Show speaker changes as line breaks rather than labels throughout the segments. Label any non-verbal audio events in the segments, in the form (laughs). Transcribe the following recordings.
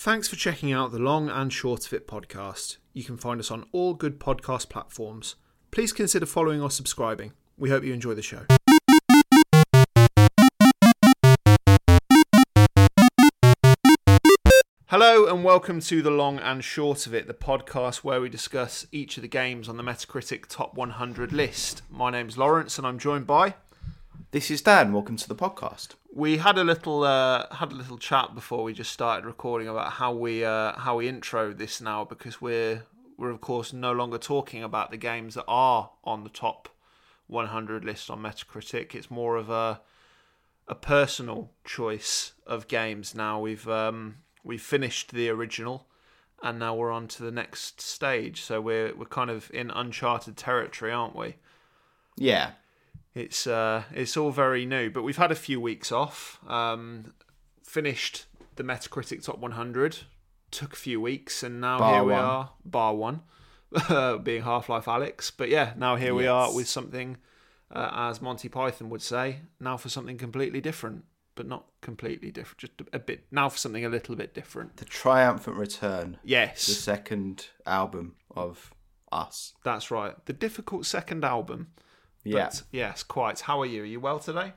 Thanks for checking out the Long and Short of It podcast. You can find us on all good podcast platforms. Please consider following or subscribing. We hope you enjoy the show. Hello and welcome to the Long and Short of It, the podcast where we discuss each of the games on the Metacritic Top 100 list. My name's Lawrence and I'm joined by
This is Dan. Welcome to the podcast.
we had a little uh, had a little chat before we just started recording about how we uh, how we intro this now because we're we're of course no longer talking about the games that are on the top 100 list on Metacritic. It's more of a a personal choice of games now. We've um, we've finished the original and now we're on to the next stage. So we're we're kind of in uncharted territory, aren't we?
Yeah.
It's uh, it's all very new, but we've had a few weeks off. Um, finished the Metacritic Top 100, took a few weeks, and now
Bar
here we
one.
are, bar one, (laughs) being Half Life Alyx. But yeah, now here we are with something, uh, as Monty Python would say, now for something completely different, but not completely different, just a bit. Now for something a little bit different.
The Triumphant Return.
Yes.
The second album of us.
that's right. The difficult second album.
Yeah.
But yes, quite. How are you? Are you well today?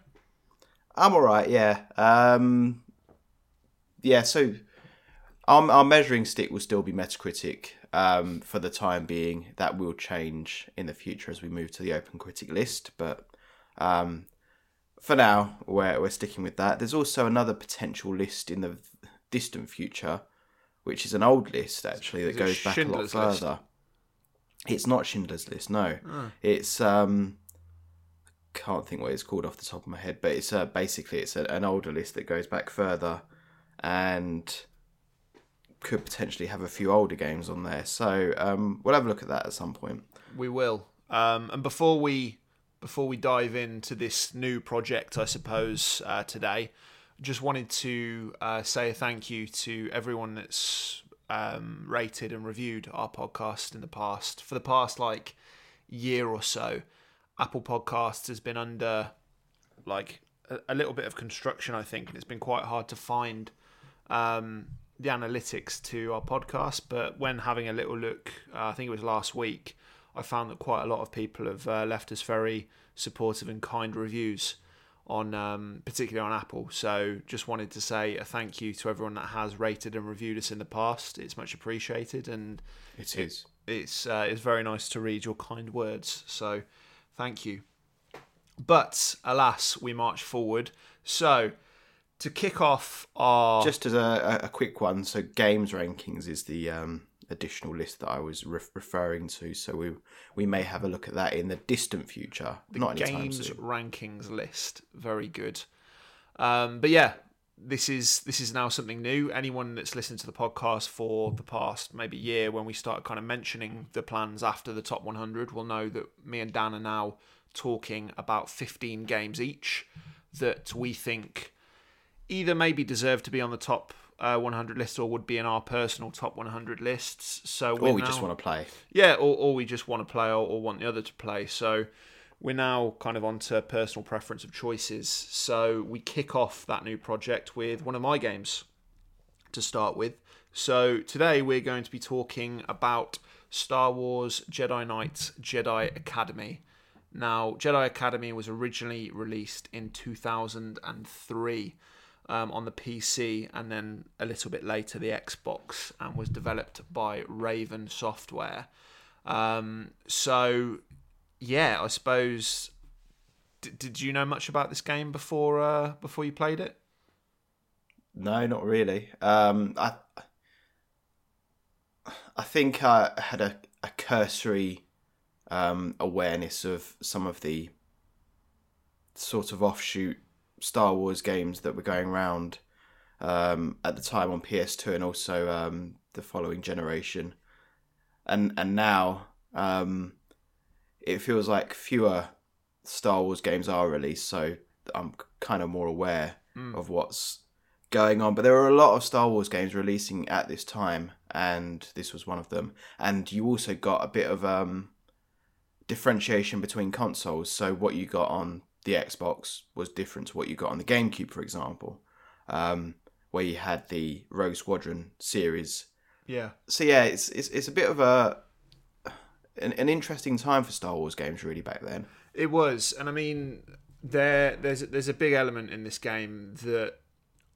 I'm alright, yeah. Um Yeah, so our, our measuring stick will still be Metacritic um, for the time being. That will change in the future as we move to the Open Critic list, but um, for now, we're, we're sticking with that. There's also another potential list in the distant future, which is an old list actually that goes back a lot
Schindler's List?
further. It's not Schindler's List, no.
Oh.
It's um, can't think what it's called off the top of my head, but it's uh, basically it's a, an older list that goes back further, and could potentially have a few older games on there. So um, we'll have a look at that at some point.
We will. Um, and before we before we dive into this new project, I suppose uh, today, just wanted to uh, say a thank you to everyone that's um, rated and reviewed our podcast in the past. For the past like year or so, Apple Podcasts has been under like a, a little bit of construction, I think, and it's been quite hard to find um, the analytics to our podcast. But when having a little look, uh, I think it was last week, I found that quite a lot of people have uh, left us very supportive and kind reviews on, um, particularly on Apple. So just wanted to say a thank you to everyone that has rated and reviewed us in the past. It's much appreciated, and
It is.
it's uh, it's very nice to read your kind words. So thank you. But alas, we march forward. So to kick off our
Just as a, a, quick one, so games rankings is the um, additional list that I was re- referring to. So we we may have a look at that in the distant future, not anytime
games rankings list. Very good. Um, but yeah, this is this is now something new. Anyone that's listened to the podcast for the past maybe year, when we started kind of mentioning the plans after the top 100, will know that me and Dan are now talking about 15 games each that we think either maybe deserve to be on the top uh, 100 list or would be in our personal top 100 lists. So
Or we
now-
just want to play.
yeah, or, or we just want to play or, or want the other to play. So we're now kind of onto personal preference of choices. So we kick off that new project with one of my games to start with. So today we're going to be talking about Star Wars Jedi Knight Jedi Academy. Now, Jedi Academy was originally released in 2003 um, on the PC and then a little bit later the Xbox and was developed by Raven Software. Um, so, yeah, I suppose. D- did you know much about this game before uh, before you played it?
No, not really. Um, I I think I had a, a cursory um, awareness of some of the sort of offshoot Star Wars games that were going around um, at the time on PS2 and also um, the following generation, and and now um, it feels like fewer Star Wars games are released, so I'm kind of more aware
Mm.
of what's going on. But there are a lot of Star Wars games releasing at this time, and this was one of them. And you also got a bit of um, differentiation between consoles. So what you got on the Xbox was different to what you got on the GameCube, for example. Um, where you had the Rogue Squadron series.
Yeah.
So yeah, it's it's, it's a bit of a an, an interesting time for Star Wars games really back then.
It was, and I mean, there there's there's a big element in this game that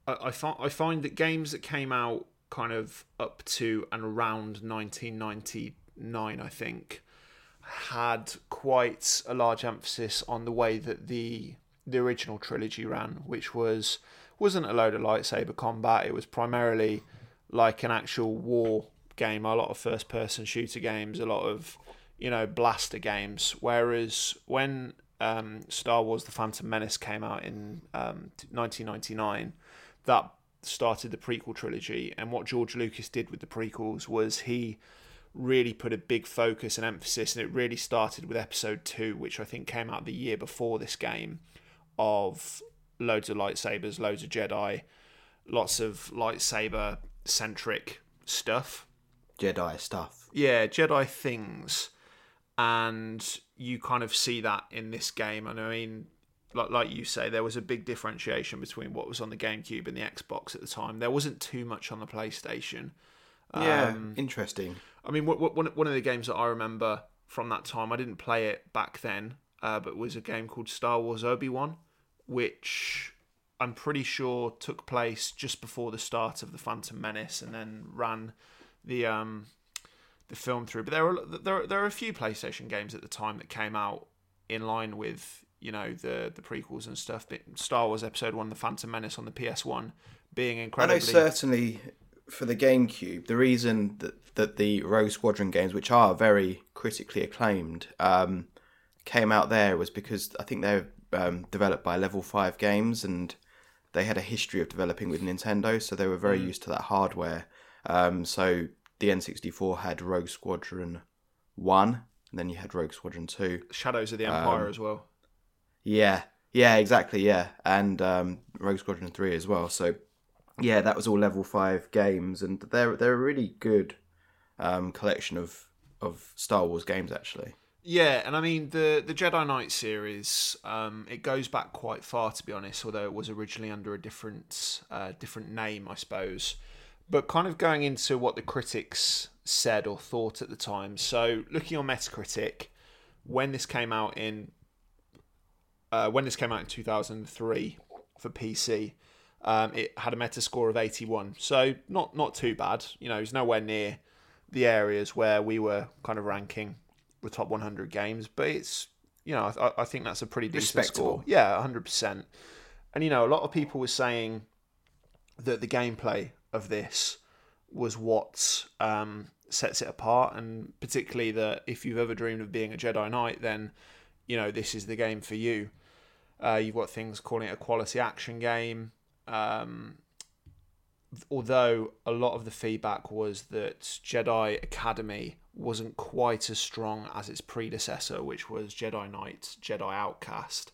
I, I find I find that games that came out kind of up to and around 1999, I think, had quite a large emphasis on the way that the the original trilogy ran, which was wasn't a load of lightsaber combat. It was primarily like an actual war game. A lot of first person shooter games, a lot of you know blaster games. Whereas when um, Star Wars: The Phantom Menace came out in um, 1999, that started the prequel trilogy. And what George Lucas did with the prequels was he really put a big focus and emphasis, and it really started with Episode Two, which I think came out the year before this game, of loads of lightsabers, loads of Jedi, lots of lightsaber centric stuff.
Jedi stuff.
Yeah, Jedi things. And you kind of see that in this game. And I mean, like, like you say, there was a big differentiation between what was on the GameCube and the Xbox at the time. There wasn't too much on the PlayStation.
Yeah,
Um,
interesting.
I mean, one one of the games that I remember from that time, I didn't play it back then, uh, but was a game called Star Wars Obi Wan, which I'm pretty sure took place just before the start of the Phantom Menace, and then ran the um, the film through. But there were there there are a few PlayStation games at the time that came out in line with you know the the prequels and stuff. But Star Wars Episode One, The Phantom Menace on the PS One, being
I know certainly for the GameCube, the reason that, that the Rogue Squadron games, which are very critically acclaimed, um, came out there was because I think they're um, developed by Level 5 Games and they had a history of developing with Nintendo, so they were very used to that hardware. Um, so the N64 had Rogue Squadron 1, and then you had Rogue Squadron 2.
Shadows of the
Um,
Empire as well.
Yeah, yeah, exactly, yeah, and um, Rogue Squadron three as well. So, yeah, that was all level five games, and they're they're a really good um, collection of of Star Wars games actually.
Yeah, and I mean the the Jedi Knight series. Um, it goes back quite far, to be honest. Although it was originally under a different uh, different name, I suppose. But kind of going into what the critics said or thought at the time. So looking on Metacritic, when this came out in uh, when this came out in two thousand three for PC, um, it had a Metascore of eighty one. So not not too bad. You know, it's nowhere near the areas where we were kind of ranking the top 100 games, but it's you know I, I think that's a pretty decent score. Yeah, 100. percent And you know a lot of people were saying that the gameplay of this was what um, sets it apart, and particularly that if you've ever dreamed of being a Jedi Knight, then you know this is the game for you. Uh, you've got things calling it a quality action game. Um, although a lot of the feedback was that Jedi Academy wasn't quite as strong as its predecessor, which was Jedi Knight, Jedi Outcast,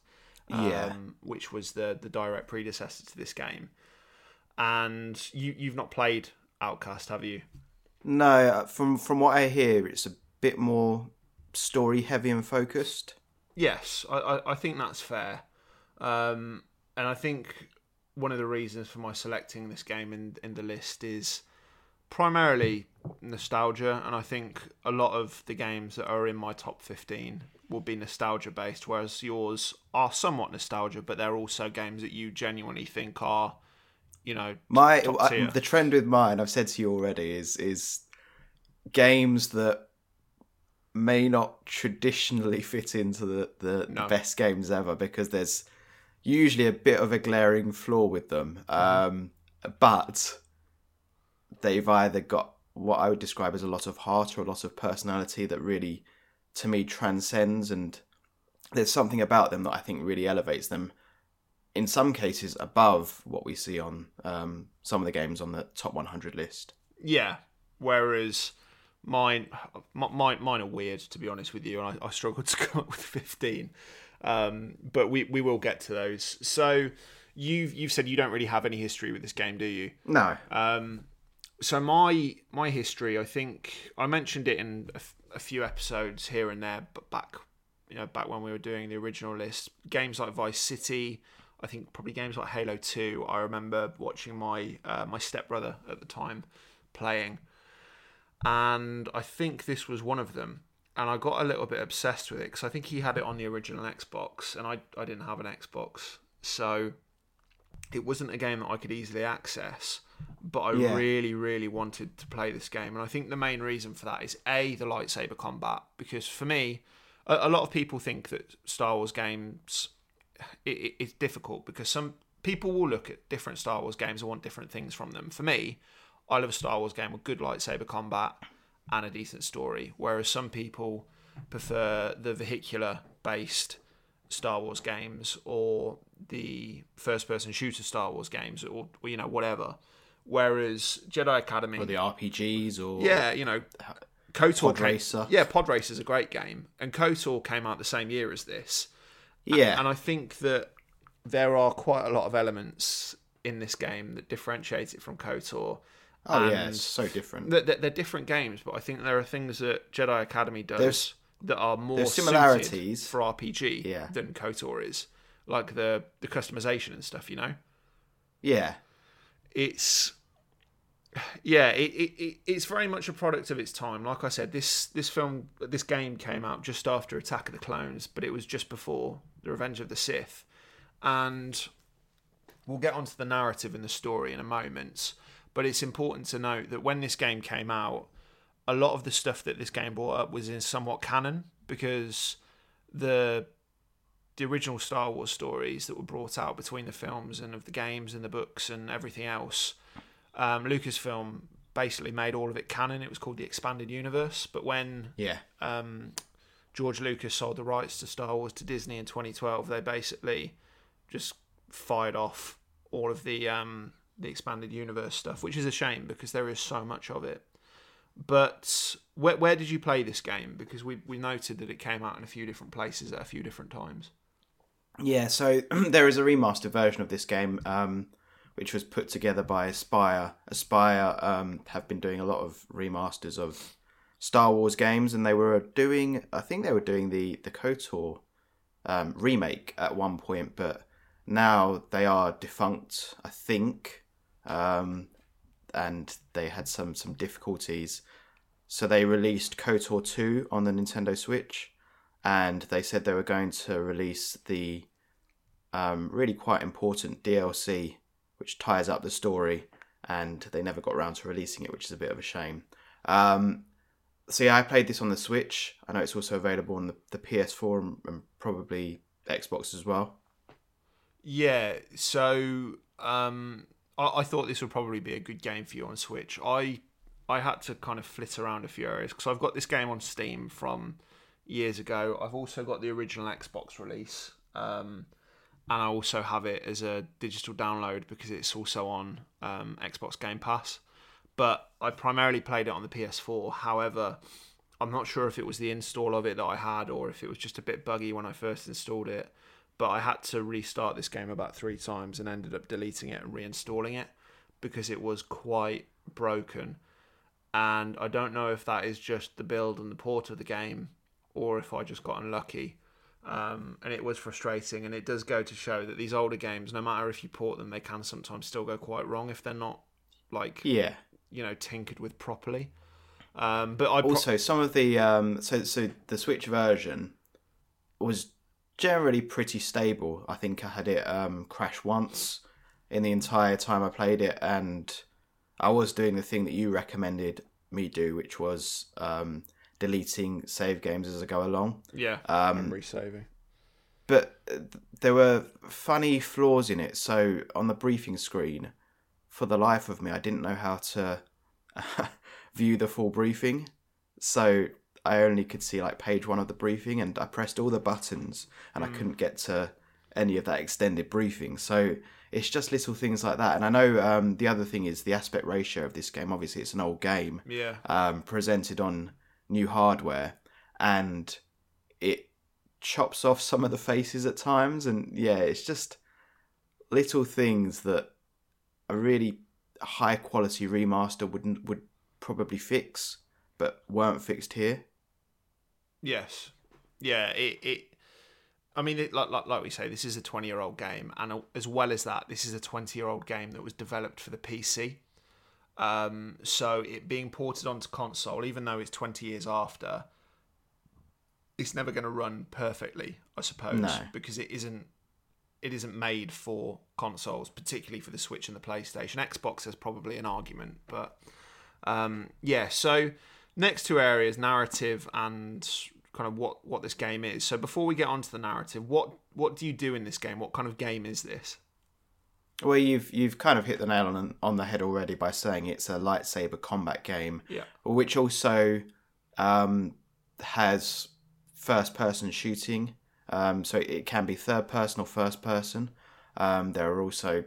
um,
Yeah.
which was the the direct predecessor to this game. And you you've not played Outcast, have you?
No, uh, from from what I hear, it's a bit more story heavy and focused.
Yes, I, I, I think that's fair. Um, and I think one of the reasons for my selecting this game in, in the list is primarily nostalgia. And I think a lot of the games that are in my top 15 will be nostalgia based, whereas yours are somewhat nostalgia, but they're also games that you genuinely think are, you know,
My I- the trend with mine, I've said to you already, is is games that may not traditionally (laughs) fit into the, the,
No.
the best games ever because there's usually a bit of a glaring flaw with them. Um, but they've either got what I would describe as a lot of heart or a lot of personality that really, to me, transcends and there's something about them that I think really elevates them in some cases above what we see on um, some of the games on the top 100 list.
Yeah. Whereas mine, mi- mine, mine are weird to be honest with you, and I, I struggled (laughs) to come up with fifteen. Um, but we we will get to those. So you've you've said you don't really have any history with this game, do you?
No,
Um, so my my history, I think I mentioned it in a, f- a few episodes here and there, but back you know back when we were doing the original list, games like Vice City, I think probably games like Halo Two. I remember watching my uh, my stepbrother at the time playing, and I think this was one of them. And I got a little bit obsessed with it because I think he had it on the original Xbox, and I I didn't have an Xbox, so it wasn't a game that I could easily access. But I
Yeah.
really, really wanted to play this game, and I think the main reason for that is a the lightsaber combat because for me, a, a lot of people think that Star Wars games it, it, it's difficult because some people will look at different Star Wars games and want different things from them. For me, I love a Star Wars game with good lightsaber combat and a decent story, whereas some people prefer the vehicular based Star Wars games or the first person shooter Star Wars games or, or you know whatever. Whereas Jedi Academy
or the RPGs or
yeah, you know, KOTOR
Pod
came-
Racer.
Yeah, Pod Racer is a great game, and KOTOR came out the same year as this.
Yeah,
And I think that there are quite a lot of elements in this game that differentiate it from KOTOR.
oh yeah, it's so different.
They're, they're, they're different games, but I think there are things that Jedi Academy does
There's-
that are more
similarities.
for RPG
Yeah.
than KOTOR is, like the the customization and stuff. You know,
yeah,
it's yeah, it, it, it it's very much a product of its time. Like I said, this this film, this game came out just after Attack of the Clones, but it was just before the Revenge of the Sith, and we'll get onto the narrative and the story in a moment. But it's important to note that when this game came out, a lot of the stuff that this game brought up was in somewhat canon because the the original Star Wars stories that were brought out between the films and of the games and the books and everything else, um, Lucasfilm basically made all of it canon. It was called the Expanded Universe. But when
yeah,
um, George Lucas sold the rights to Star Wars to Disney in 2012, they basically just fired off all of the um, the expanded universe stuff, which is a shame because there is so much of it. But where, where did you play this game? Because we we noted that it came out in a few different places at a few different times.
yeah. So (clears throat) there is a remastered version of this game, um, which was put together by Aspyr. Aspyr um, have been doing a lot of remasters of Star Wars games, and they were doing, I think they were doing the the KOTOR um, remake at one point, but now they are defunct, I think, um, and they had some some difficulties. So they released KOTOR two on the Nintendo Switch, and they said they were going to release the um, really quite important DLC, which ties up the story, and they never got around to releasing it, which is a bit of a shame. Um, so yeah, I played this on the Switch. I know it's also available on the, the PS4 and, and probably Xbox as well.
Yeah, so um, I, I thought this would probably be a good game for you on Switch. I I had to kind of flit around a few areas because I've got this game on Steam from years ago. I've also got the original Xbox release, um, and I also have it as a digital download because it's also on um, Xbox Game Pass. But I primarily played it on the PS4. However, I'm not sure if it was the install of it that I had or if it was just a bit buggy when I first installed it but I had to restart this game about three times and ended up deleting it and reinstalling it because it was quite broken. And I don't know if that is just the build and the port of the game or if I just got unlucky. Um, and it was frustrating. And it does go to show that these older games, no matter if you port them, they can sometimes still go quite wrong if they're not like
Yeah.
you know tinkered with properly. Um, but I pro-
Also, some of the um, so so the Switch version was generally pretty stable. I think I had it um, crash once in the entire time I played it, and I was doing the thing that you recommended me do, which was um, deleting save games as I go along.
yeah,
Um,
memory saving.
but uh, there were funny flaws in it. So on the briefing screen, for the life of me, I didn't know how to (laughs) view the full briefing. So I only could see like page one of the briefing, and I pressed all the buttons, and I couldn't get to any of that extended briefing. So it's just little things like that. And I know um, the other thing is the aspect ratio of this game. Obviously, it's an old game
Yeah,
um, presented on new hardware, and it chops off some of the faces at times. And yeah, it's just little things that a really high quality remaster wouldn't would probably fix, but weren't fixed here.
Yes. Yeah, it, it I mean, it, like, like like we say, this is a twenty-year-old game, and as well as that, this is a twenty-year-old game that was developed for the PC. Um, so it being ported onto console, even though it's twenty years after, it's never going to run perfectly, I suppose,
No.
because it isn't. It isn't made for consoles, particularly for the Switch and the PlayStation. Xbox has probably an argument, but um, yeah. So next two areas, narrative and kind of what what this game is. So before we get onto the narrative, what what do you do in this game? What kind of game is this?
Well, you've you've kind of hit the nail on on the head already by saying it's a lightsaber combat game,
Yeah.
which also um, has first person shooting. Um, so it can be third person or first person. Um, there are also,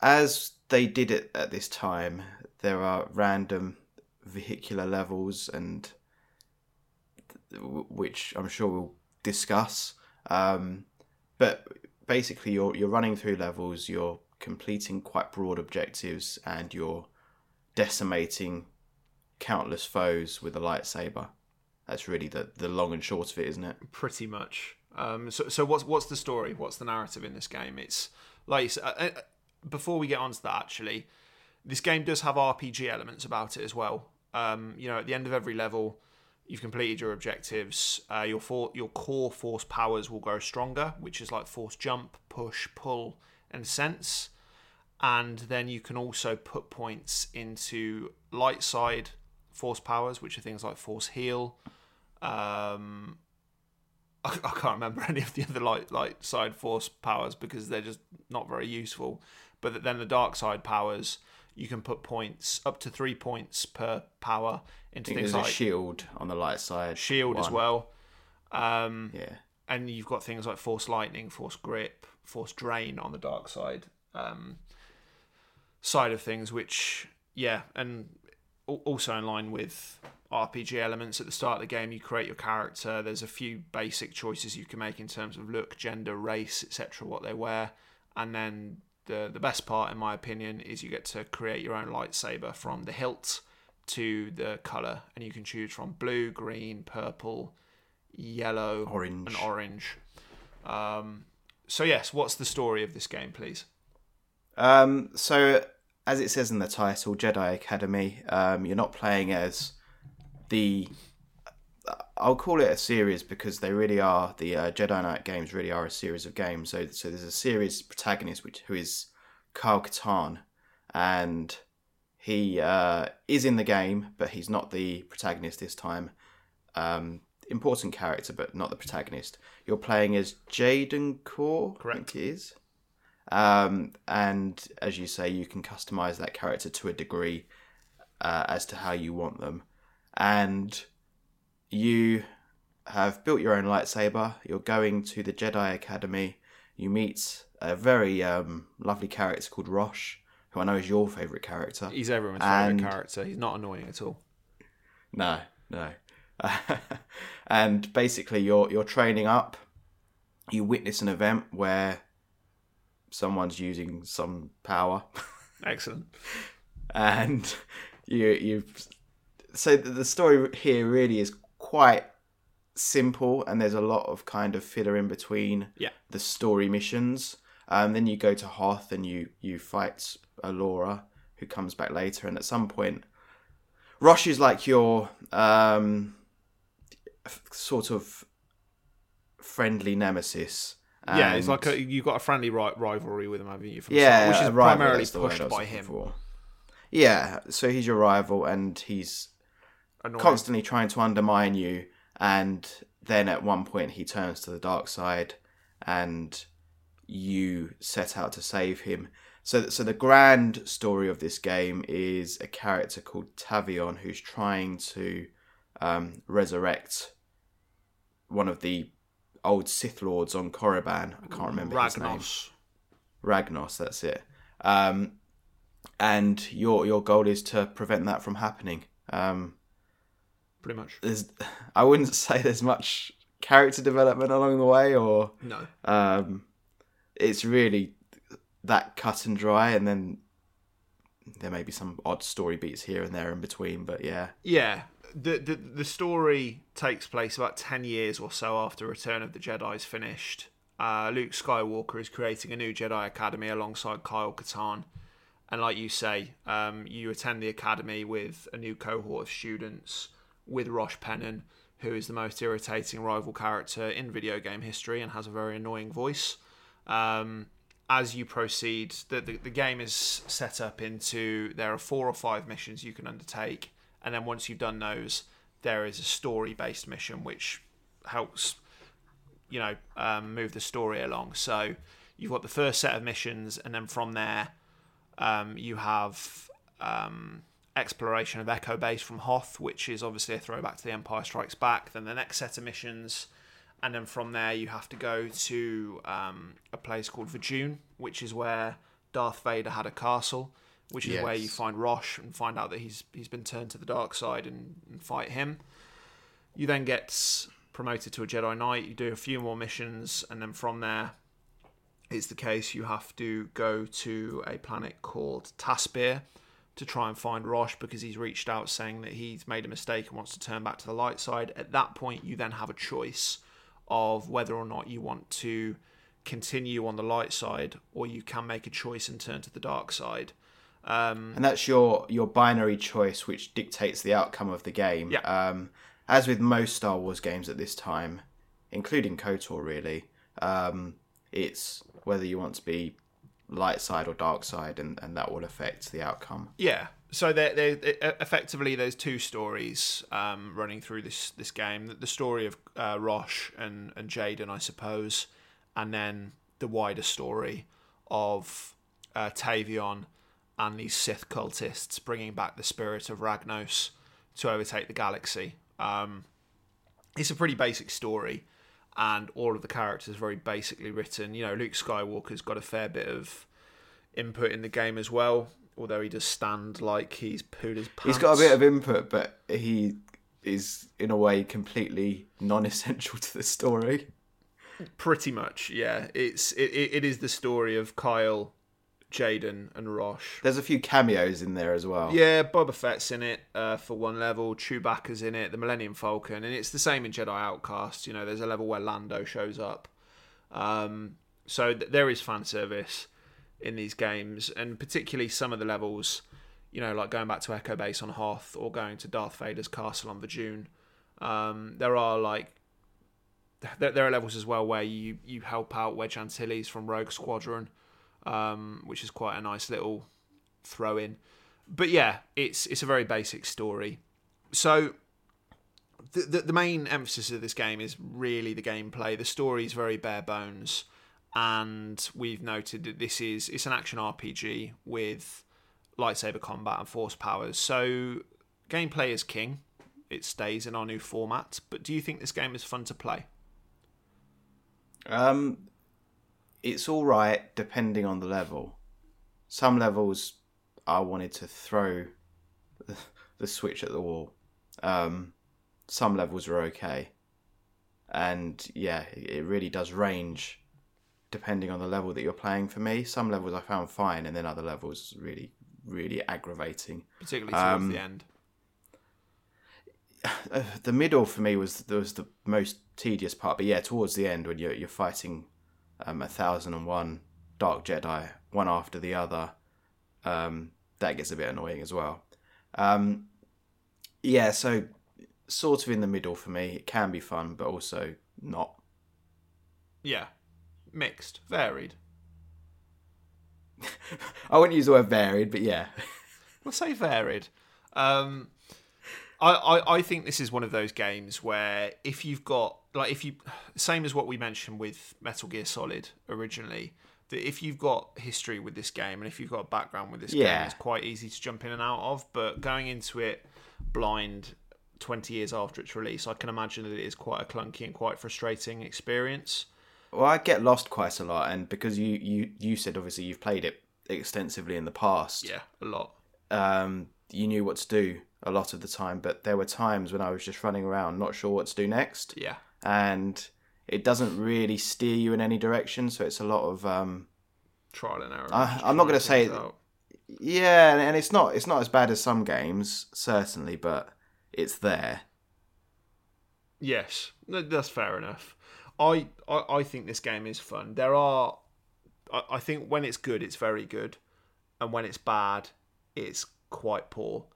as they did it at this time, there are random vehicular levels and which I'm sure we'll discuss. Um, but basically, you're you're running through levels, you're completing quite broad objectives, and you're decimating countless foes with a lightsaber. That's really the the long and short of it, isn't it?
Pretty much. Um, so so what's what's the story? What's the narrative in this game? It's like uh, uh, before we get onto that, actually, this game does have RPG elements about it as well. Um, you know, at the end of every level, you've completed your objectives. Uh, your for, your core force powers will grow stronger, which is like force jump, push, pull, and sense. And then you can also put points into light side force powers, which are things like force heal. Um, I, I can't remember (laughs) any of the other light light side force powers because they're just not very useful. But then the dark side powers, you can put points up to three points per power into things like
a shield on the light side.
shield as well. Um,
Yeah.
and you've got things like force lightning, force grip, force drain on the dark side um, side of things, which yeah, and also in line with RPG elements at the start of the game, you create your character. There's a few basic choices you can make in terms of look, gender, race, etc., what they wear, and then the the best part, in my opinion, is you get to create your own lightsaber from the hilt to the color, and you can choose from blue, green, purple, yellow,
Orange.
and orange. Um, so yes, what's the story of this game, please?
Um, so, as it says in the title, Jedi Academy, um, you're not playing as the. I'll call it a series because they really are the uh, Jedi Knight games. Really are a series of games. So, so there's a series protagonist which who is Kyle Katarn, and he uh, is in the game, but he's not the protagonist this time. Um, important character, but not the protagonist. You're playing as Jaden Korr,
Correct.
is. Um, and as you say, you can customize that character to a degree uh, as to how you want them. And you have built your own lightsaber. You're going to the Jedi Academy. You meet a very um, lovely character called Rosh, who I know is your favorite character.
He's everyone's
And-
favorite character. He's not annoying at all.
No, no. (laughs) and basically, you're you're training up. You witness an event where someone's using some power, (laughs)
Excellent.
and you you. So the the story here really is quite simple, and there's a lot of kind of filler in between
Yeah.
the story missions. Um, then you go to Hoth and you you fight Alora, who comes back later, and at some point, Rosh is like your um, f- sort of friendly nemesis.
yeah, it's like a, you've got a friendly ri- rivalry with him, haven't you? From
yeah,
start, which is
rival,
primarily
that's the word I
pushed by him.
for. Yeah, so he's your rival, and he's
Annoying.
constantly trying to undermine you and then at one point he turns to the dark side and you set out to save him so so the grand story of this game is a character called Tavion who's trying to um, resurrect one of the old Sith lords on Korriban I can't remember his name
Ragnos.
Ragnos, that's it. Um, and your your goal is to prevent that from happening. Um,
Pretty much.
there's, I wouldn't (laughs) say there's much character development along the way, or
No.
um, it's really that cut and dry, and then there may be some odd story beats here and there in between, but yeah,
Yeah, the, the the story takes place about ten years or so after Return of the Jedi is finished. Uh, Luke Skywalker is creating a new Jedi Academy alongside Kyle Katarn, and like you say, um, you attend the academy with a new cohort of students with Rosh Penin, who is the most irritating rival character in video game history and has a very annoying voice. Um, as you proceed, the, the, the game is set up into there are four or five missions you can undertake, and then once you've done those, there is a story based mission which helps you know um, move the story along. So you've got the first set of missions, and then from there, um, you have um, exploration of Echo Base from Hoth, which is obviously a throwback to the Empire Strikes Back. Then the next set of missions, and then from there you have to go to um, a place called Vjun, which is where Darth Vader had a castle, which is where you find Rosh and find out that he's he's been turned to the dark side and, and fight him. You then get promoted to a Jedi Knight. You do a few more missions, and then from there, it's the case you have to go to a planet called Taspir to try and find Rosh because he's reached out saying that he's made a mistake and wants to turn back to the light side. At that point, you then have a choice of whether or not you want to continue on the light side or you can make a choice and turn to the dark side. Um,
and that's your your binary choice, which dictates the outcome of the game.
Yeah.
Um, as with most Star Wars games at this time, including KOTOR, really, um, it's whether you want to be light side or dark side, and, and that will affect the outcome.
Yeah. So there, there, effectively, there's two stories um, running through this this game. The story of uh, Rosh and and Jaden, I suppose, and then the wider story of uh, Tavion and these Sith cultists bringing back the spirit of Ragnos to overtake the galaxy. Um, it's a pretty basic story, and all of the characters very basically written. You know, Luke Skywalker's got a fair bit of input in the game as well, although he does stand like he's pooed his pants.
He's got a bit of input, but he is in a way completely non-essential (laughs) to the story.
pretty much, yeah. It's it, it, it is the story of Kyle, Jaden, and Rosh.
There's a few cameos in there as well.
Yeah, Boba Fett's in it uh, for one level. Chewbacca's in it. The Millennium Falcon, and it's the same in Jedi Outcast. You know, there's a level where Lando shows up. Um, so th- there is fan service in these games, and particularly some of the levels. You know, like going back to Echo Base on Hoth or going to Darth Vader's castle on Vjun. Um, there are like there, there are levels as well where you you help out Wedge Antilles from Rogue Squadron, um, which is quite a nice little throw in but yeah, it's it's a very basic story. So the, the the main emphasis of this game is really the gameplay. The story is very bare bones, and we've noted that this is it's an action RPG with lightsaber combat and force powers. So gameplay is king. It stays in our new format. But do you think this game is fun to play?
Um, it's all right depending on the level. Some levels I wanted to throw (laughs) the, switch at the wall. Um, some levels are okay, and yeah, it really does range depending on the level that you're playing. For me, some levels I found fine, and then other levels really, really aggravating.
Particularly towards
Um,
the end. (laughs)
The middle for me was was the most tedious part. But yeah, towards the end when you're you're fighting um, a thousand and one dark Jedi one after the other, um, that gets a bit annoying as well. Um, yeah, so sort of in the middle for me. It can be fun, but also not.
Yeah, mixed, varied. (laughs)
I wouldn't use the word varied, but yeah,
We'll say varied. Um, I, I I think this is one of those games where if you've got like if you same as what we mentioned with Metal Gear Solid originally, that if you've got history with this game and if you've got a background with this game, it's quite easy to jump in and out of. But going into it blind. 20 years after its release, I can imagine that it is quite a clunky and quite frustrating experience.
Well, I get lost quite a lot, and because you you you said obviously you've played it extensively in the past.
Yeah, a lot.
um, you knew what to do a lot of the time, but there were times when I was just running around, not sure what to do next,
Yeah.
and it doesn't really steer you in any direction. So it's a lot of. Um,
Trial and error.
I, I'm not gonna say-
out.
Yeah, and- and it's not it's not as bad as some games, certainly, but it's there.
Yes, that's fair enough. I, I I think this game is fun. There are, I, I think when it's good, it's very good, and when it's bad, it's quite poor.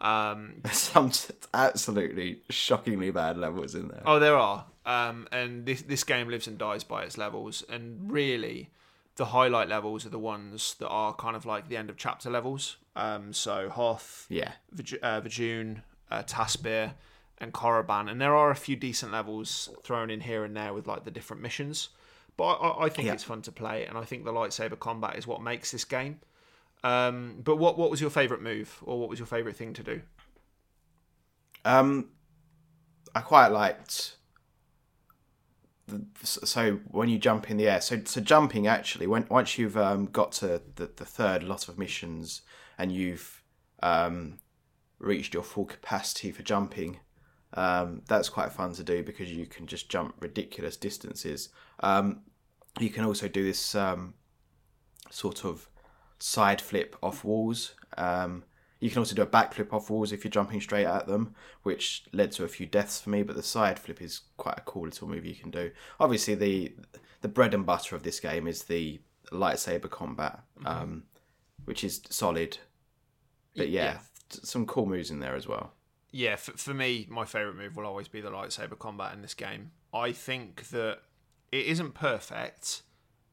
Um, (laughs)
some absolutely shockingly bad levels in there.
oh, there are, um, and this this game lives and dies by its levels, and really, the highlight levels are the ones that are kind of like the end of chapter levels. Um, so Hoth,
Yeah,
Vij- uh, Vjun, uh, Taspir, and Korriban, and there are a few decent levels thrown in here and there with like the different missions. But I, I- I think
Yeah.
it's fun to play, and I think the lightsaber combat is what makes this game. Um, but what what was your favorite move, or what was your favorite thing to do?
um, I quite liked. So when you jump in the air, so so jumping actually, when once you've um, got to the, the third lot of missions and you've um, reached your full capacity for jumping, um, that's quite fun to do because you can just jump ridiculous distances. Um, you can also do this um, sort of side flip off walls. Um, you can also do a backflip off walls if you're jumping straight at them, which led to a few deaths for me. But the side flip is quite a cool little move you can do. Obviously, the the bread and butter of this game is the lightsaber combat, um, which is solid. But yeah,
Yeah.
some cool moves in there as well.
Yeah, for, for me, my favorite move will always be the lightsaber combat in this game. I think that it isn't perfect.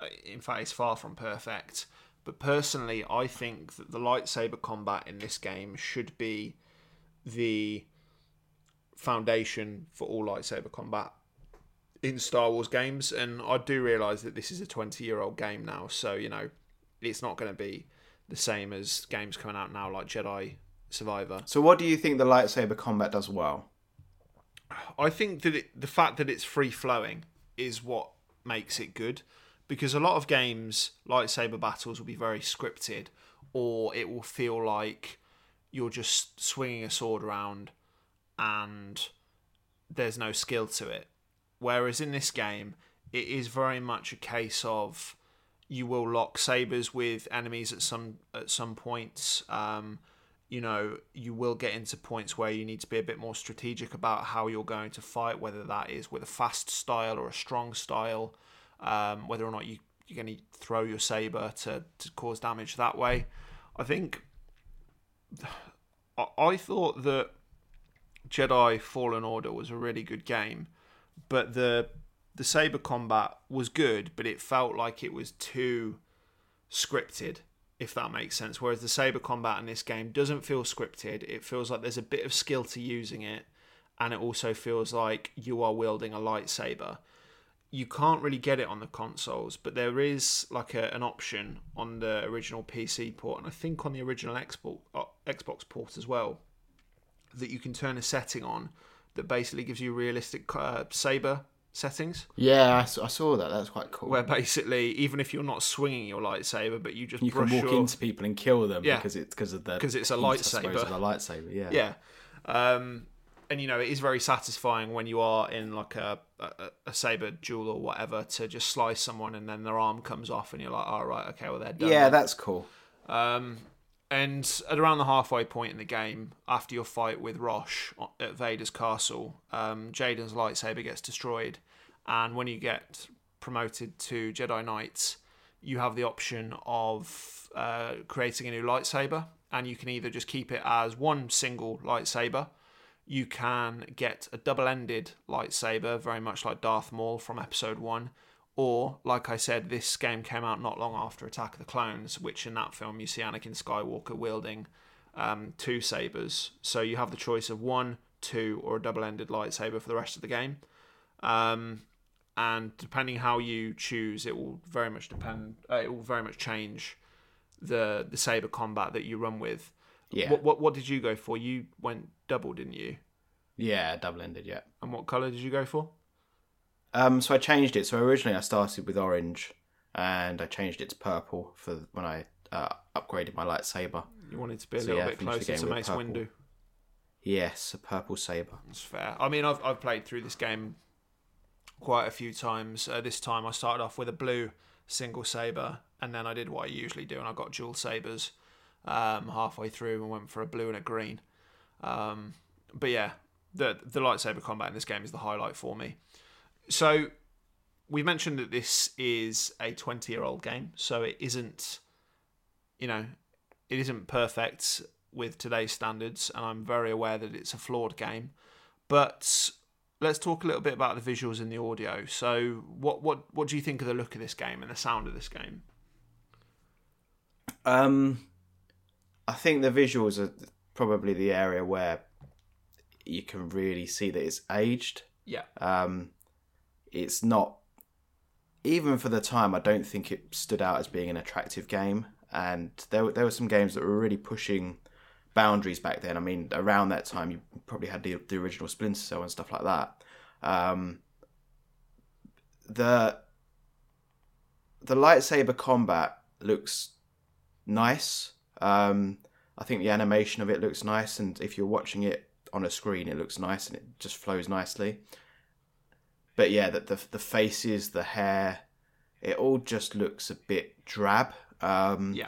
Uh, In fact, it's far from perfect. But personally, I think that the lightsaber combat in this game should be the foundation for all lightsaber combat in Star Wars games. And I do realize that this is a 20 year old game now. So, you know, it's not going to be the same as games coming out now like Jedi Survivor.
So, what do you think the lightsaber combat does well?
I think that it, the fact that it's free flowing is what makes it good because a lot of games lightsaber battles will be very scripted or it will feel like you're just swinging a sword around and there's no skill to it. Whereas in this game it is very much a case of you will lock sabers with enemies at some at some points. Um, you know, you will get into points where you need to be a bit more strategic about how you're going to fight, whether that is with a fast style or a strong style, um, whether or not you, you're going to throw your saber to, to cause damage that way. I think (sighs) I, I thought that Jedi Fallen Order was a really good game, but the the saber combat was good, but it felt like it was too scripted if that makes sense. Whereas the saber combat in this game doesn't feel scripted. It feels like there's a bit of skill to using it, and it also feels like you are wielding a lightsaber. You can't really get it on the consoles, but there is like a, an option on the original PC port, and I think on the original Xbox uh, Xbox port as well, that you can turn a setting on that basically gives you realistic uh, saber settings
Yeah, I saw that. That's quite cool.
where basically even if you're not swinging your lightsaber but you just
you can
brush
walk
your,
into people and kill them
Yeah.
because it's because of the
because it's a
suppose,
lightsaber.
the lightsaber. Yeah.
yeah um and you know it is very satisfying when you are in like a, a, a saber duel or whatever to just slice someone and then their arm comes off and you're like all right okay well they're done
Yeah, that's cool.
Um, and at around the halfway point in the game, after your fight with Rosh at Vader's castle, um, Jaden's lightsaber gets destroyed, and when you get promoted to Jedi Knight, you have the option of uh, creating a new lightsaber, and you can either just keep it as one single lightsaber. You can get a double-ended lightsaber, very much like Darth Maul from Episode One, or, like I said, this game came out not long after Attack of the Clones, which in that film you see Anakin Skywalker wielding um, two sabers. So you have the choice of one, two, or a double-ended lightsaber for the rest of the game. Um, and depending how you choose, it will very much depend. Uh, it will very much change the the saber combat that you run with.
Yeah.
What, what what did you go for? You went double, didn't you?
Yeah, double ended. Yeah.
And what color did you go for?
Um, so I changed it. So originally I started with orange, and I changed it to purple for when I uh, upgraded my lightsaber.
You wanted to be a
So,
little
yeah,
bit closer to Mace
purple.
Windu.
Yes, a purple saber.
That's fair. I mean, I've I've played through this game quite a few times. Uh, this time I started off with a blue single saber, and then I did what I usually do, and I got dual sabers. Um, halfway through and went for a blue and a green. Um, but yeah, the the lightsaber combat in this game is the highlight for me. So we mentioned that this is a 20 year old game, so it isn't, you know, it isn't perfect with today's standards, and I'm very aware that it's a flawed game. But let's talk a little bit about the visuals and the audio. So, what what what do you think of the look of this game and the sound of this game?
Um, I think the visuals are probably the area where you can really see that it's aged.
Yeah.
Um, it's not even for the time. I don't think it stood out as being an attractive game, and there there were some games that were really pushing boundaries back then. I mean, around that time, you probably had the the original Splinter Cell and stuff like that. Um, the the lightsaber combat looks nice. Um, I think the animation of it looks nice, and if you're watching it on a screen, it looks nice and it just flows nicely. But yeah, that the the faces, the hair, it all just looks a bit drab. Um,
Yeah.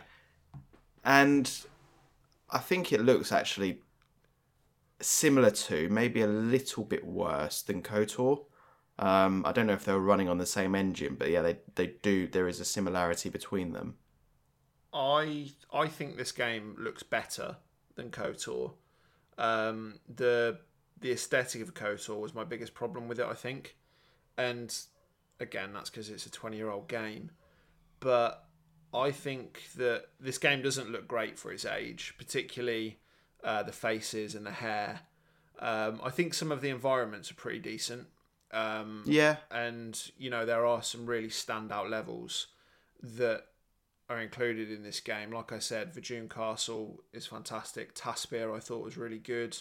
and I think it looks actually similar to, maybe a little bit worse than KOTOR. Um, I don't know if they were running on the same engine, but yeah, they they do. There is a similarity between them.
I I think this game looks better than KOTOR. Um, the the aesthetic of KOTOR was my biggest problem with it, I think, and again that's because it's a twenty year old game. But I think that this game doesn't look great for its age, particularly uh, the faces and the hair. Um, I think some of the environments are pretty decent. Um,
Yeah,
and you know there are some really standout levels that are included in this game. Like I said, Vjun Castle is fantastic. Taspir I thought was really good.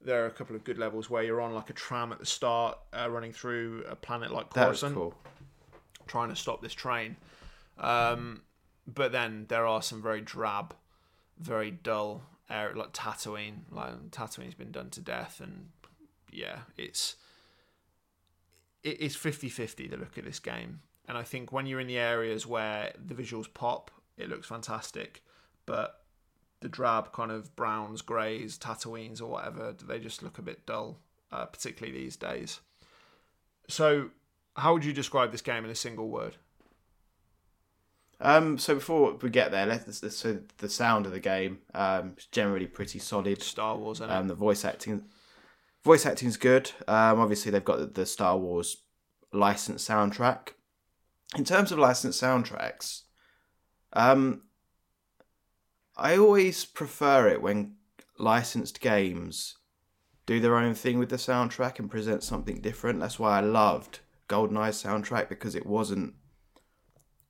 There are a couple of good levels where you're on like a tram at the start, uh, running through a planet like Coruscant,
cool.
trying to stop this train. Um, but then there are some very drab, very dull area like Tatooine. Like Tatooine's been done to death, and yeah, it's it is 50-50 the look of this game. And I think when you're in the areas where the visuals pop, it looks fantastic. But the drab kind of browns, greys, Tatooines, or whatever, they just look a bit dull, uh, particularly these days. So, how would you describe this game in a single word?
Um, so before we get there, let's, let's so the sound of the game um, is generally pretty solid.
Star Wars, and
Um, the voice acting, voice acting's good. Um, obviously they've got the, the Star Wars licensed soundtrack. In terms of licensed soundtracks, um, I always prefer it when licensed games do their own thing with the soundtrack and present something different. That's why I loved GoldenEye's soundtrack because it wasn't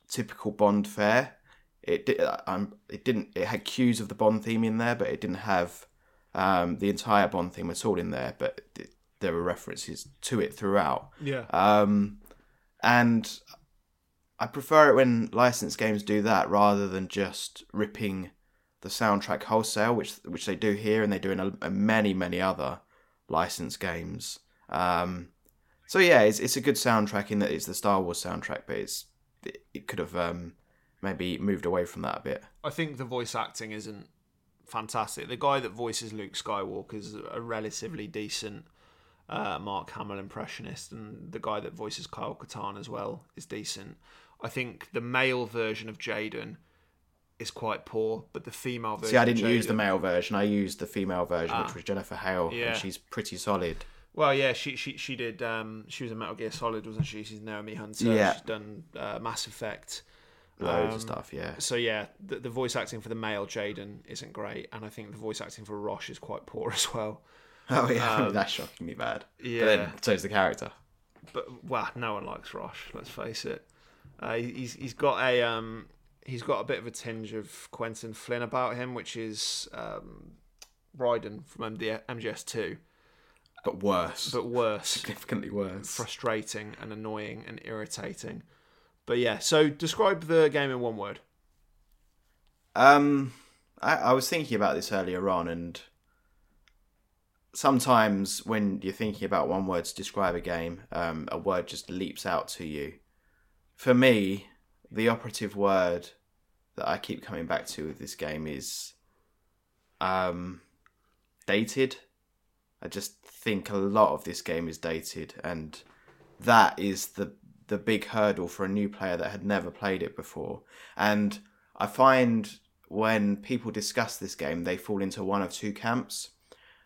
typical Bond fare. It did. Um, it didn't. It had cues of the Bond theme in there, but it didn't have um, the entire Bond theme at all in there. But th- there were references to it throughout.
yeah,
Um, and I prefer it when licensed games do that rather than just ripping the soundtrack wholesale, which which they do here and they do in a, a many many other licensed games. Um, so yeah, it's it's a good soundtrack in that it's the Star Wars soundtrack, but it's it, it could have um, maybe moved away from that a bit.
I think the voice acting isn't fantastic. The guy that voices Luke Skywalker is a relatively decent uh, Mark Hamill impressionist, and the guy that voices Kyle Katarn as well is decent. I think the male version of Jaden is quite poor, but the female version.
See, I didn't use the male version. I used the female version, which
Ah.
was Jennifer Hale,
Yeah.
and she's pretty solid.
Well, yeah, she she she did. Um, she was in Metal Gear Solid, wasn't she? She's Naomi Hunter.
Yeah.
She's done uh, Mass Effect.
Loads
Um,
of stuff, yeah.
So yeah, the, the voice acting for the male Jaden isn't great, and I think the voice acting for Rosh is quite poor (laughs) as well. (laughs)
Oh yeah,
Um,
that's shockingly bad.
yeah.
But then so's the character.
but well, no one likes Rosh. Let's face it. Uh, he's he's got a um he's got a bit of a tinge of Quinton Flynn about him, which is um Raiden from MD, MGS2,
But worse.
but worse,
significantly worse.
frustrating and annoying and irritating. But yeah, so describe the game in one word.
Um, I, I was thinking about this earlier on, and sometimes when you're thinking about one word to describe a game, um, a word just leaps out to you. For me, the operative word that I keep coming back to with this game is um, dated. I just think a lot of this game is dated, and that is the the big hurdle for a new player that had never played it before. And I find when people discuss this game, they fall into one of two camps.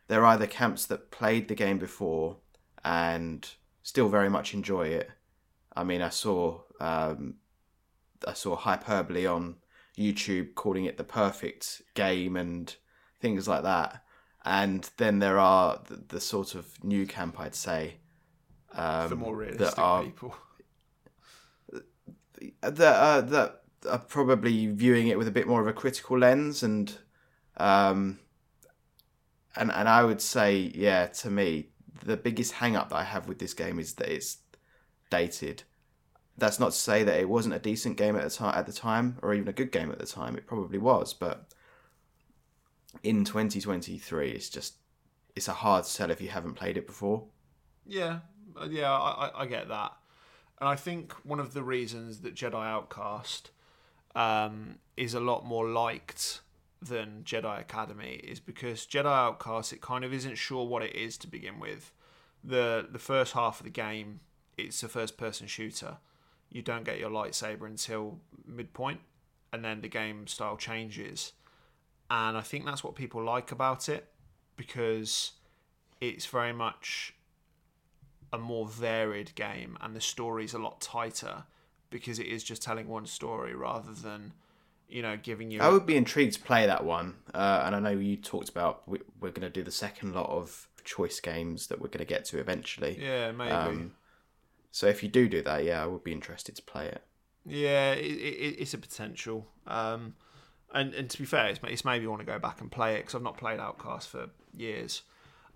They're either camps that played the game before and still very much enjoy it. I mean, I saw um, I saw hyperbole on YouTube calling it the perfect game and things like that. And then there are the, the sort of new camp, I'd say, um,
the more realistic (laughs)
that are
people.
that uh, that are probably viewing it with a bit more of a critical lens, and um, and and I would say, yeah, to me, the biggest hang up that I have with this game is that it's dated. That's not to say that it wasn't a decent game at the time, at the time, or even a good game at the time. It probably was, but in 2023, it's just it's a hard sell if you haven't played it before.
Yeah, uh, yeah, I, I- I get that, and I think one of the reasons that Jedi Outcast um, is a lot more liked than Jedi Academy is because Jedi Outcast it kind of isn't sure what it is to begin with. the The first half of the game it's a first person shooter. You don't get your lightsaber until midpoint, and then the game style changes, and I think that's what people like about it because it's very much a more varied game and the story's a lot tighter because it is just telling one story rather than you know giving you
I would be intrigued to play that one, uh, and I know you talked about we, we're going to do the second lot of choice games that we're going to get to eventually.
yeah maybe
Um, so if you do do that, yeah, I would be interested to play it.
yeah it, it, it's a potential um and and to be fair it's, it's made me want to go back and play it because I've not played Outcast for years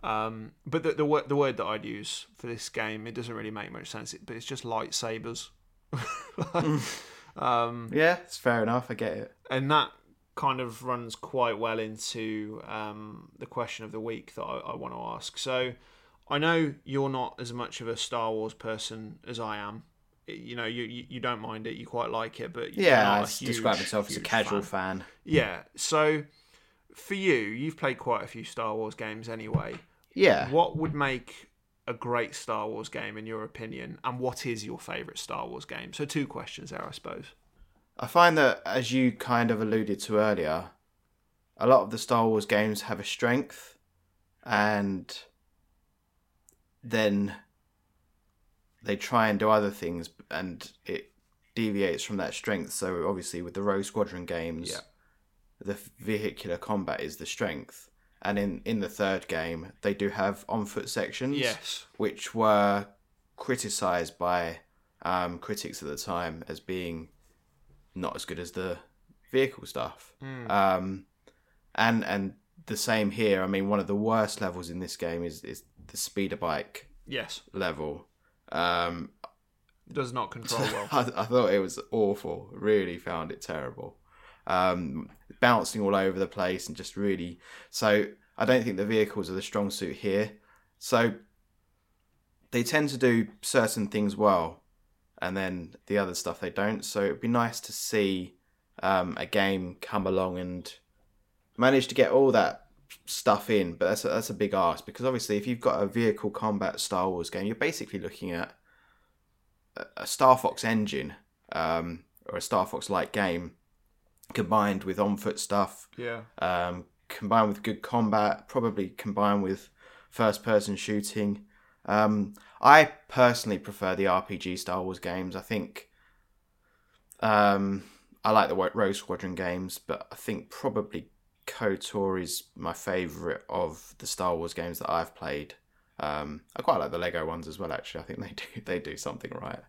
um but the, the word the word that I'd use for this game it doesn't really make much sense but it's just lightsabers (laughs) um
Yeah, it's fair enough. I get it.
and that kind of runs quite well into um, the question of the week that I, I want to ask. So, I know you're not as much of a Star Wars person as I am. You know, you you, you don't mind it, you quite like it, but you're
Yeah,
not
I
huge,
describe myself as a casual
fan.
fan.
Yeah. So, for you, you've played quite a few Star Wars games anyway.
Yeah,
What would make a great Star Wars game in your opinion, and what is your favourite Star Wars game? So, two questions there, I suppose.
I find that, as you kind of alluded to earlier, a lot of the Star Wars games have a strength, and then they try and do other things, and it deviates from that strength. So, obviously, with the Rogue Squadron games,
Yeah.
the vehicular combat is the strength. And in, in the third game, they do have on foot sections
Yes.
which were criticized by um, critics at the time as being not as good as the vehicle stuff. Um, and and the same here. I mean, one of the worst levels in this game is is the speeder bike
Yes.
level. Um,
Does not control well. (laughs)
I, I thought it was awful. Really found it terrible. Um, bouncing all over the place and just really. So I don't think the vehicles are the strong suit here. So they tend to do certain things well, and then the other stuff they don't. So it'd be nice to see um, a game come along and manage to get all that stuff in. But that's a, that's a big ask because obviously, if you've got a vehicle combat Star Wars game, you're basically looking at a- Star Fox engine um, or a Star Fox like game combined with on foot stuff,
Yeah.
um, combined with good combat, probably combined with first person shooting. Um, I personally prefer the RPG Star Wars games. I think um, I like the Rogue Squadron games, but I think probably KOTOR is my favourite of the Star Wars games that I've played. Um, I quite like the Lego ones as well. Actually, I think they (laughs) do they do something right.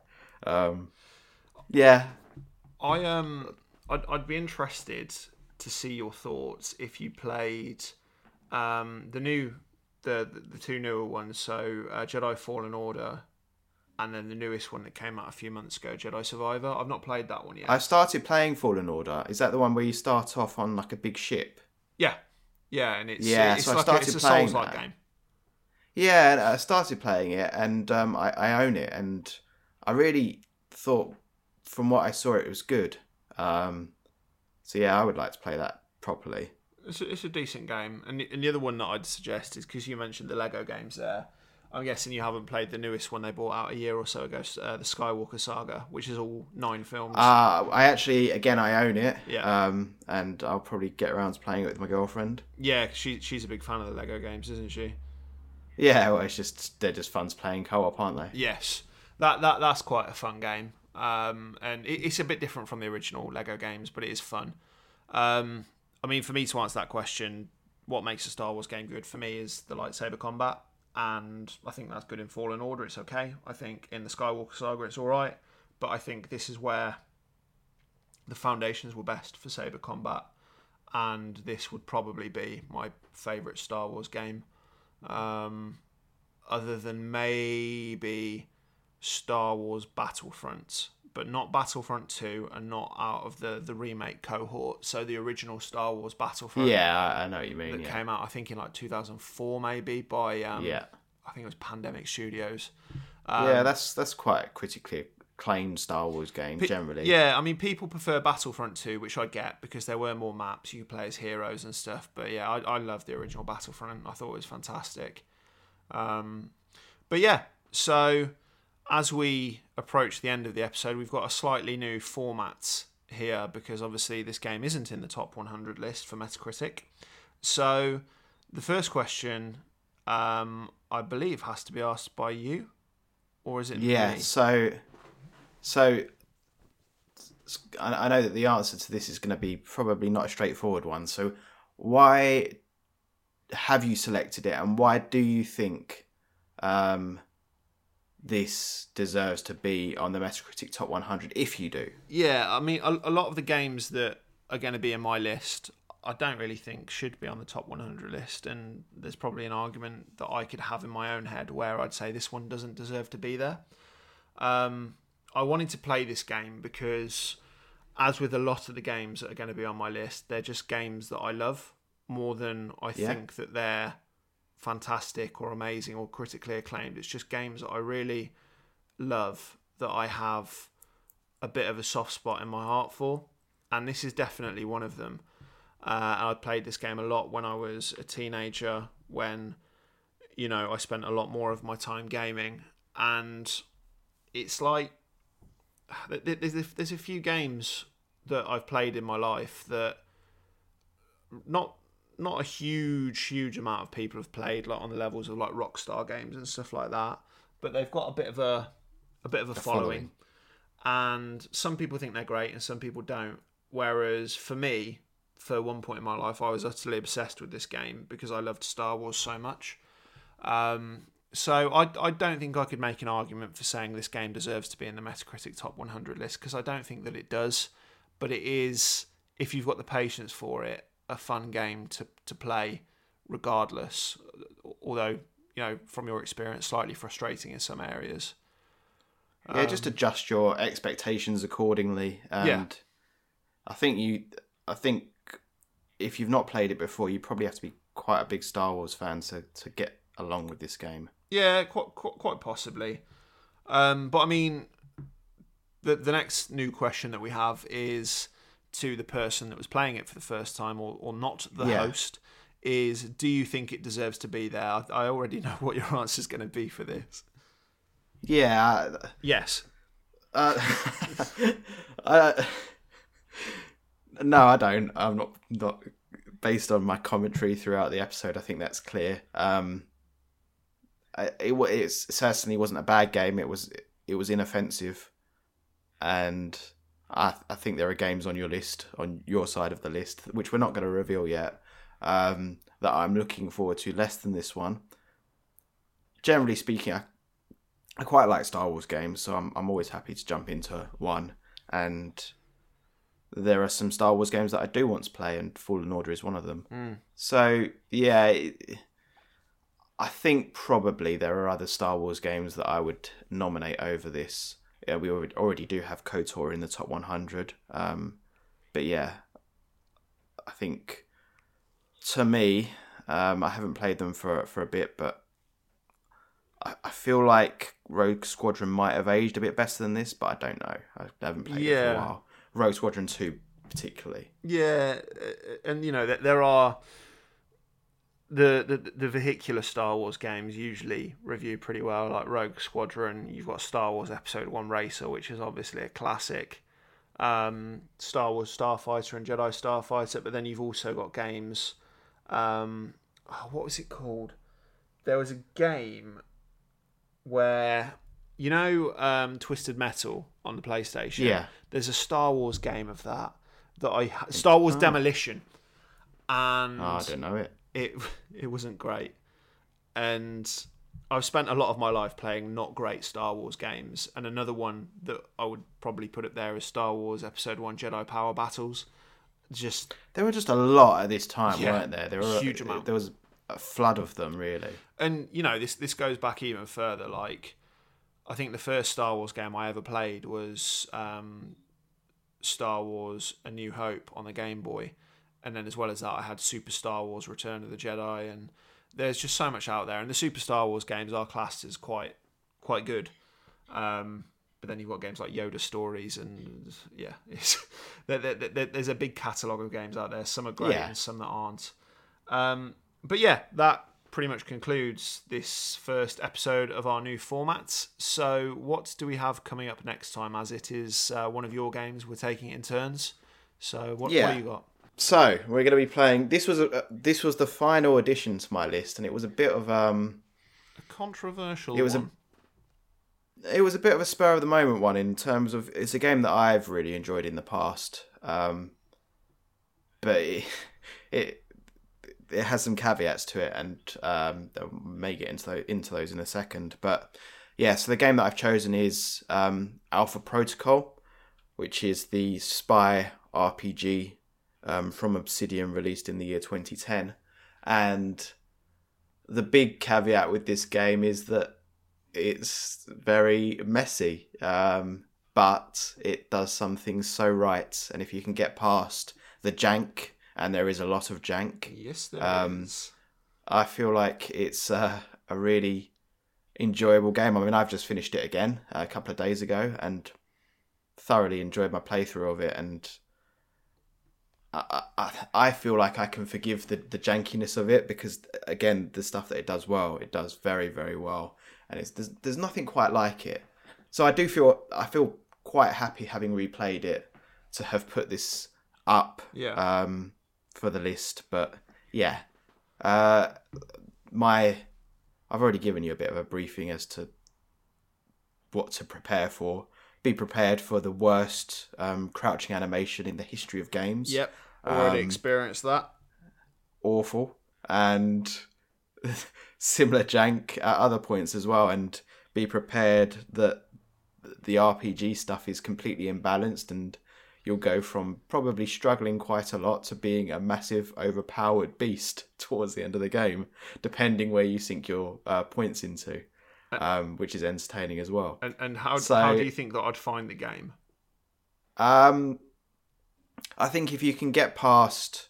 Um, yeah,
I um I'd, I'd be interested to see your thoughts if you played um the new the the, the two newer ones so uh, Jedi Fallen Order and then the newest one that came out a few months ago Jedi Survivor I've not played that one yet
I started playing Fallen Order. Is that the one where you start off on like a big ship?
yeah yeah and it's
Yeah,
it's
so I
like a,
started
it's a
playing
Souls like
that.
game
Yeah, I started playing it, and um, I, I own it, and I really thought, from what I saw, it was good. Um, so yeah, I would like to play that properly.
It's a, it's a decent game, and the, and the other one that I'd suggest is because you mentioned the Lego games there. I'm guessing you haven't played the newest one they brought out a year or so ago, uh, the Skywalker Saga, which is all nine films.
Uh, I actually, again, I own it.
Yeah.
Um, and I'll probably get around to playing it with my girlfriend.
yeah, she she's a big fan of the Lego games, isn't she?
Yeah, well, it's just they're just fun playing co-op, aren't they?
Yes, that that that's quite a fun game, um, and it, it's a bit different from the original Lego games, but it is fun. Um, I mean, for me to answer that question, what makes a Star Wars game good for me is the lightsaber combat, and I think that's good in Fallen Order. It's okay. I think in the Skywalker Saga, it's all right, but I think this is where the foundations were best for saber combat, and this would probably be my favorite Star Wars game. Um, other than maybe Star Wars Battlefront, but not Battlefront 2 and not out of the, the remake cohort. So the original Star Wars Battlefront
Yeah, I, know what you mean.
that
Yeah.
came out, I think, in like 2004 maybe by, um,
yeah.
I think it was Pandemic Studios. Um,
yeah, that's that's quite a critically acclaimed Star Wars game
Pe-
generally.
Yeah, I mean, people prefer Battlefront 2, which I get because there were more maps, you play as heroes and stuff. But yeah, I, I love the original Battlefront. I thought it was fantastic. Um, but yeah, so as we approach the end of the episode, we've got a slightly new format here because obviously this game isn't in the top 100 list for Metacritic. So the first question, um, I believe, has to be asked by you, or is it
Yeah.
me?
So, so I know that the answer to this is going to be probably not a straightforward one. So, why have you selected it, and why do you think um, this deserves to be on the Metacritic Top 100? If you do,
Yeah, I mean, a, a lot of the games that are going to be in my list, I don't really think should be on the top 100 list. And there's probably an argument that I could have in my own head where I'd say this one doesn't deserve to be there. Um, I wanted to play this game because, as with a lot of the games that are going to be on my list, they're just games that I love more than I
Yeah.
think that they're fantastic or amazing or critically acclaimed. It's just games that I really love that I have a bit of a soft spot in my heart for, and this is definitely one of them. Uh, I played this game a lot when I was a teenager, when you know I spent a lot more of my time gaming, and it's like th- th- there's there's a few games that I've played in my life that not not a huge huge amount of people have played like on the levels of like Rockstar games and stuff like that, but they've got a bit of a a bit of a, following.
following.
and some people think they're great and some people don't. Whereas for me, for one point in my life, I was utterly obsessed with this game because I loved Star Wars so much. Um, so I, I don't think I could make an argument for saying this game deserves to be in the Metacritic Top 100 list because I don't think that it does. But it is, if you've got the patience for it, a fun game to, to play regardless. Although, you know, from your experience, slightly frustrating in some areas.
yeah, just adjust your expectations accordingly. And
Yeah.
I think you, I think if you've not played it before, you probably have to be quite a big Star Wars fan to to get along with this game.
Yeah, quite quite, quite possibly. Um, but I mean, the the next new question that we have is to the person that was playing it for the first time, or or not the
Yeah.
host. Is do you think it deserves to be there? I, I already (laughs) know what your answer is going to be for this.
Yeah,
Yes.
uh, (laughs) uh, no, I don't. I'm not not based on my commentary throughout the episode. I think that's clear. Um, it it certainly wasn't a bad game. It was it was inoffensive, and I I think there are games on your list on your side of the list which we're not going to reveal yet. Um, that I'm looking forward to less than this one. Generally speaking, I I quite like Star Wars games, so I'm I'm always happy to jump into one. And there are some Star Wars games that I do want to play, and Fallen Order is one of them.
Mm.
So yeah, it- I think probably there are other Star Wars games that I would nominate over this. Yeah, we already already do have KOTOR in the top 100. Um, but yeah, I think to me, um, I haven't played them for for a bit, but I, I feel like Rogue Squadron might have aged a bit better than this, but I don't know. I haven't played it for
Yeah.
a while. Rogue Squadron 2 particularly.
Yeah, and you know there are the, the the vehicular Star Wars games usually review pretty well, like Rogue Squadron. You've got Star Wars Episode One Racer, which is obviously a classic. Um, Star Wars Starfighter and Jedi Starfighter, but then you've also got games. Um, oh, what was it called? There was a game where you know um, Twisted Metal on the PlayStation.
Yeah.
There's a Star Wars game of that that I Star Wars Demolition, and
Oh, I don't know it.
It (laughs) it wasn't great. And I've spent a lot of my life playing not great Star Wars games, and another one that I would probably put up there is Star Wars Episode One Jedi Power Battles. Just
There were just a lot at this time,
Yeah,
weren't there? There were
huge amount.
There was a flood of them, really.
and you know this this goes back even further. Like I think the first Star Wars game I ever played was um, Star Wars: A New Hope on the Game Boy, and then as well as that, I had Super Star Wars: Return of the Jedi, and there's just so much out there. And the Super Star Wars games are classed as quite quite good. Um, but then you've got games like Yoda Stories, and yeah, (laughs) it's, there, there, there, there's a big catalogue of games out there. Some are great
Yeah.
and some that aren't. Um, but yeah, that pretty much concludes this first episode of our new format. So, what do we have coming up next time? As it is uh, one of your games, we're taking it in turns. So, what,
Yeah.
what do you got?
So we're going to be playing. This was a, this was the final addition to my list, and it was a bit of um,
A controversial
It was a- it was a bit of a spur of the moment one in terms of it's a game that I've really enjoyed in the past. Um, but it, (laughs) it it has some caveats to it, and um, I may get into those, into those in a second. But yeah, so the game that I've chosen is um, Alpha Protocol, which is the spy RPG um, from Obsidian, released in the year 2010, and the big caveat with this game is that it's very messy, um, but it does some things so right. And if you can get past the jank, and there is a lot of jank,
Yes, there
um,
is.
I feel like it's uh, a really enjoyable game. I mean, I've just finished it again a couple of days ago and thoroughly enjoyed my playthrough of it. And I, I, I feel like I can forgive the, the jankiness of it because, again, the stuff that it does well, it does very, very well. And it's there's, there's nothing quite like it. So I do feel I feel quite happy having replayed it to have put this up
Yeah.
um, for the list. But yeah, uh, my I've already given you a bit of a briefing as to what to prepare for. Be prepared for the worst um, crouching animation in the history of games.
Yep, already
um,
experienced that.
Awful and (laughs) similar jank at other points as well. And be prepared that the RPG stuff is completely imbalanced and you'll go from probably struggling quite a lot to being a massive overpowered beast (laughs) towards the end of the game, depending where you sink your uh, points into, um, which is entertaining as well.
And and how
So-
how do you think that I'd find the game?
Um, I think if you can get past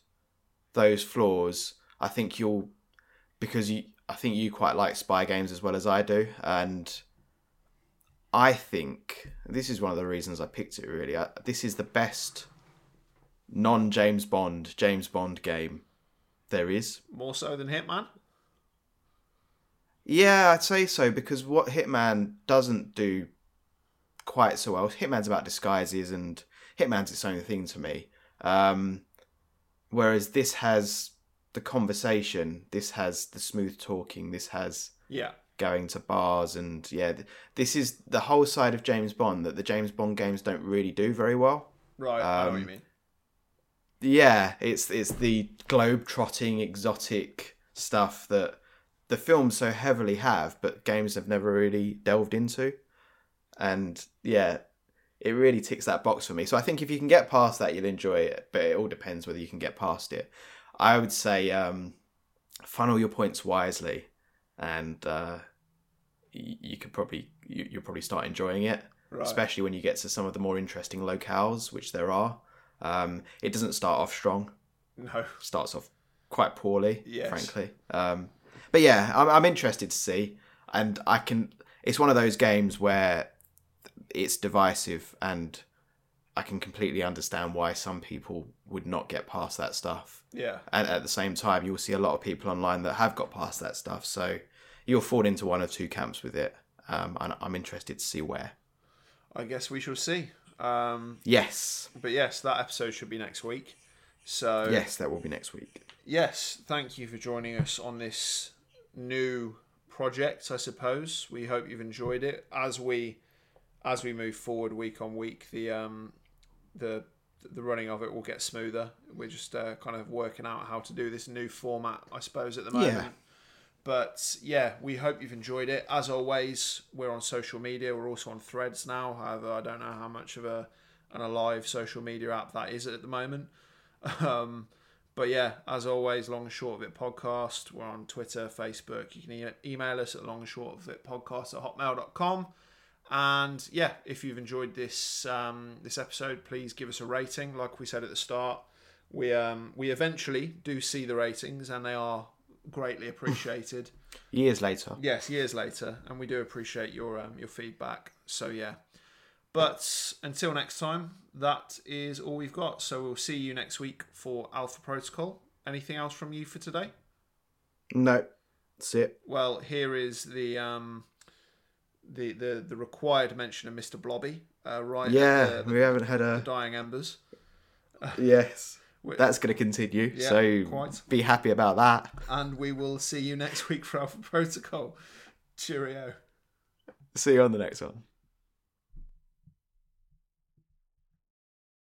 those flaws, I think you'll because you. I think you quite like spy games as well as I do, and I think this is one of the reasons I picked it. Really, I, this is the best non James Bond James Bond game there is.
More so than Hitman.
Yeah, I'd say so because what Hitman doesn't do quite so well. Hitman's about disguises, and Hitman's its own thing to me. Um, whereas this has the conversation, this has the smooth talking, this has
Yeah.
going to bars, and yeah, th- this is the whole side of James Bond that the James Bond games don't really do very well.
Right. I know what you
Um,
mean.
Yeah, it's it's the globe trotting exotic stuff that the films so heavily have, but games have never really delved into. And yeah, it really ticks that box for me. So I think if you can get past that, you'll enjoy it. But it all depends whether you can get past it. I would say um, funnel your points wisely, and uh, you, you could probably you, you'll probably start enjoying it
Right.
especially when you get to some of the more interesting locales, which there are. Um, it doesn't start off strong;
No.
starts off quite poorly,
Yes.
frankly. Um, but yeah, I'm, I'm interested to see, and I can. It's one of those games where it's divisive, and I can completely understand why some people would not get past that stuff.
Yeah.
And at the same time, you'll see a lot of people online that have got past that stuff. So you'll fall into one or two camps with it. Um, and I'm interested to see where.
I guess we shall see. Um,
Yes.
but yes, that episode should be next week. So
Yes, that will be next week.
yes, thank you for joining us on this new project. I suppose we hope you've enjoyed it as we as we move forward week on week. The um the the running of it will get smoother. We're just uh, kind of working out how to do this new format, I suppose, at the moment.
Yeah.
But yeah, we hope you've enjoyed it. As always, we're on social media. We're also on Threads now. However, I don't know how much of a an alive social media app that is at the moment. (laughs) Um, but yeah, as always, long and short of it podcast. We're on Twitter, Facebook. You can e- email us at long and short of it podcast at hotmail.com. And yeah, if you've enjoyed this um, this episode, please give us a rating. Like we said at the start, we um, we eventually do see the ratings, and they are greatly appreciated. (laughs)
Years later.
yes, years later, and we do appreciate your um, your feedback. So yeah, but until next time, that is all we've got. So we'll see you next week for Alpha Protocol. Anything else from you for today?
No. That's it.
Well, here is the um, the the the required mention of Mr. Blobby. Uh, right.
Yeah,
the,
we haven't had
the
a.
dying embers.
Yes. (laughs) That's going to continue.
Yeah,
so
quite.
be happy about that.
And we will see you next (laughs) week for Alpha Protocol. Cheerio.
See you on the next one.